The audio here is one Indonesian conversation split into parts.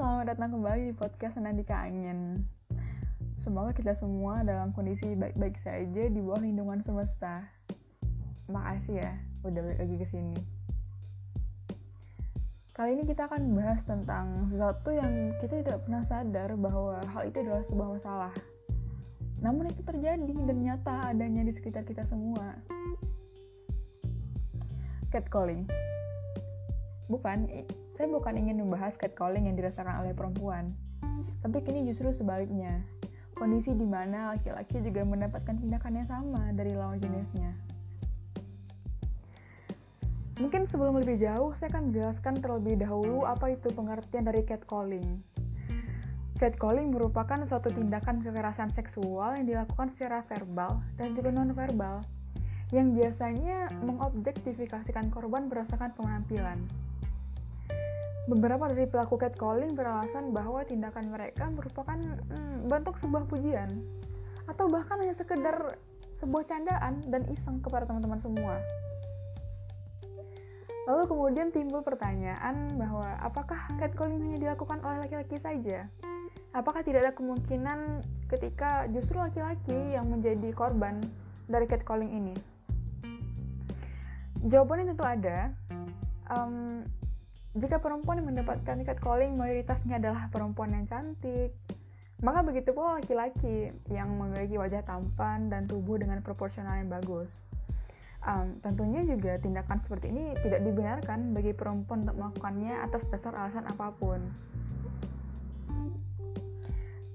selamat datang kembali di podcast Senandika Angin. Semoga kita semua dalam kondisi baik-baik saja di bawah lindungan semesta. Makasih ya, udah balik lagi ke sini. Kali ini kita akan bahas tentang sesuatu yang kita tidak pernah sadar bahwa hal itu adalah sebuah masalah. Namun itu terjadi dan nyata adanya di sekitar kita semua. Catcalling. Bukan, saya bukan ingin membahas catcalling yang dirasakan oleh perempuan. Tapi kini justru sebaliknya kondisi di mana laki-laki juga mendapatkan tindakan yang sama dari lawan jenisnya. Mungkin sebelum lebih jauh, saya akan jelaskan terlebih dahulu apa itu pengertian dari catcalling. Catcalling merupakan suatu tindakan kekerasan seksual yang dilakukan secara verbal dan juga non-verbal, yang biasanya mengobjektifikasikan korban berdasarkan penampilan. Beberapa dari pelaku catcalling beralasan bahwa tindakan mereka merupakan hmm, bentuk sebuah pujian atau bahkan hanya sekedar sebuah candaan dan iseng kepada teman-teman semua. Lalu kemudian timbul pertanyaan bahwa apakah catcalling hanya dilakukan oleh laki-laki saja? Apakah tidak ada kemungkinan ketika justru laki-laki yang menjadi korban dari catcalling ini? Jawabannya tentu ada. Um, jika perempuan yang mendapatkan catcalling mayoritasnya adalah perempuan yang cantik, maka begitu pula laki-laki yang memiliki wajah tampan dan tubuh dengan proporsional yang bagus. Um, tentunya juga tindakan seperti ini tidak dibenarkan bagi perempuan untuk melakukannya atas dasar alasan apa pun.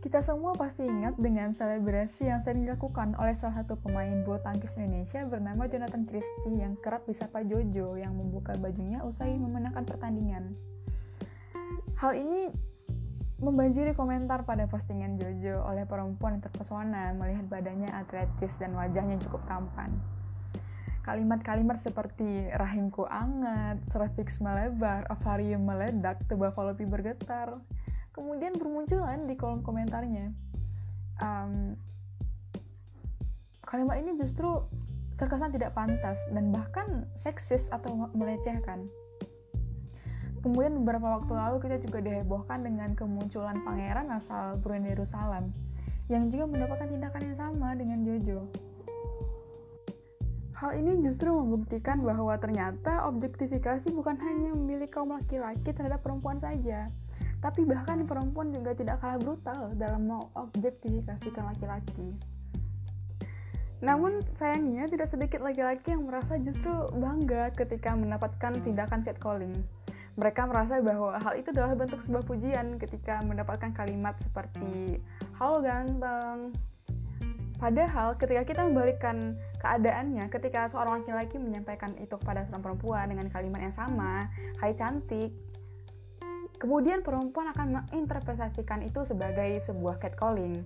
Kita semua pasti ingat dengan selebrasi yang sering dilakukan oleh salah satu pemain bulu tangkis Indonesia bernama Jonathan Christie yang kerap disapa Jojo yang membuka bajunya usai memenangkan pertandingan. Hal ini membanjiri komentar pada postingan Jojo oleh perempuan yang terpesona melihat badannya atletis dan wajahnya cukup tampan. Kalimat-kalimat seperti rahimku anget, cervix melebar, ovarium meledak, tubuh falopi bergetar, kemudian bermunculan di kolom komentarnya um, kalimat ini justru terkesan tidak pantas dan bahkan seksis atau melecehkan kemudian beberapa waktu lalu kita juga dihebohkan dengan kemunculan pangeran asal Brunei Darussalam yang juga mendapatkan tindakan yang sama dengan Jojo. Hal ini justru membuktikan bahwa ternyata objektifikasi bukan hanya milik kaum laki-laki terhadap perempuan saja, tapi bahkan perempuan juga tidak kalah brutal dalam mengobjektifikasikan laki-laki. Namun sayangnya tidak sedikit laki-laki yang merasa justru bangga ketika mendapatkan tindakan catcalling. Mereka merasa bahwa hal itu adalah bentuk sebuah pujian ketika mendapatkan kalimat seperti "Halo ganteng". Padahal ketika kita membalikkan keadaannya, ketika seorang laki-laki menyampaikan itu kepada seorang perempuan dengan kalimat yang sama, "Hai cantik", Kemudian perempuan akan menginterpretasikan itu sebagai sebuah catcalling.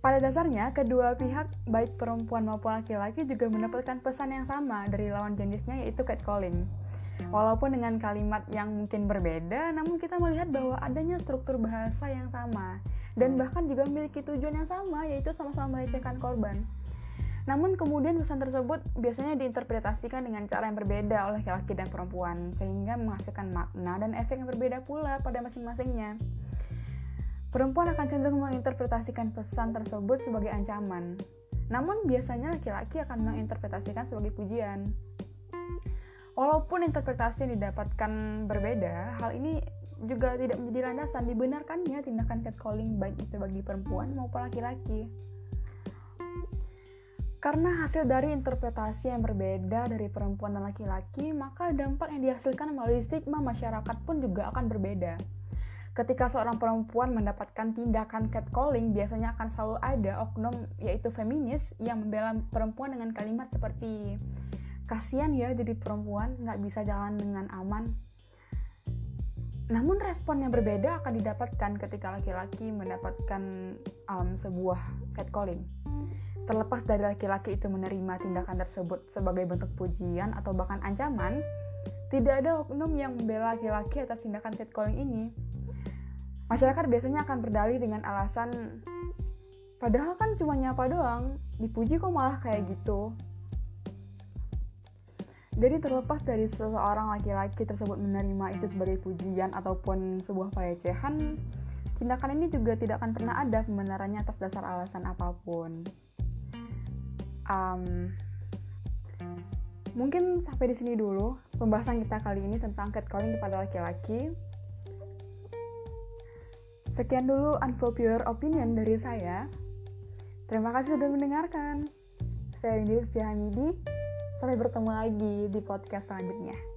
Pada dasarnya, kedua pihak, baik perempuan maupun laki-laki juga mendapatkan pesan yang sama dari lawan jenisnya yaitu catcalling. Walaupun dengan kalimat yang mungkin berbeda, namun kita melihat bahwa adanya struktur bahasa yang sama dan bahkan juga memiliki tujuan yang sama yaitu sama-sama melecehkan korban. Namun kemudian pesan tersebut biasanya diinterpretasikan dengan cara yang berbeda oleh laki-laki dan perempuan, sehingga menghasilkan makna dan efek yang berbeda pula pada masing-masingnya. Perempuan akan cenderung menginterpretasikan pesan tersebut sebagai ancaman, namun biasanya laki-laki akan menginterpretasikan sebagai pujian. Walaupun interpretasi yang didapatkan berbeda, hal ini juga tidak menjadi landasan dibenarkannya tindakan catcalling baik itu bagi perempuan maupun laki-laki. Karena hasil dari interpretasi yang berbeda dari perempuan dan laki-laki, maka dampak yang dihasilkan melalui stigma masyarakat pun juga akan berbeda. Ketika seorang perempuan mendapatkan tindakan catcalling, biasanya akan selalu ada oknum yaitu feminis yang membela perempuan dengan kalimat seperti kasihan ya jadi perempuan nggak bisa jalan dengan aman. Namun respon yang berbeda akan didapatkan ketika laki-laki mendapatkan um, sebuah catcalling. Terlepas dari laki-laki itu menerima tindakan tersebut sebagai bentuk pujian atau bahkan ancaman, tidak ada oknum yang membela laki-laki atas tindakan catcalling ini. Masyarakat biasanya akan berdalih dengan alasan, padahal kan cuma nyapa doang, dipuji kok malah kayak gitu. Jadi terlepas dari seseorang laki-laki tersebut menerima itu sebagai pujian ataupun sebuah pelecehan, tindakan ini juga tidak akan pernah ada pembenarannya atas dasar alasan apa pun. Um, mungkin sampai di sini dulu pembahasan kita kali ini tentang catcalling kepada laki-laki. Sekian dulu unpopular opinion dari saya. Terima kasih sudah mendengarkan. Saya Indi Hamidi. Sampai bertemu lagi di podcast selanjutnya.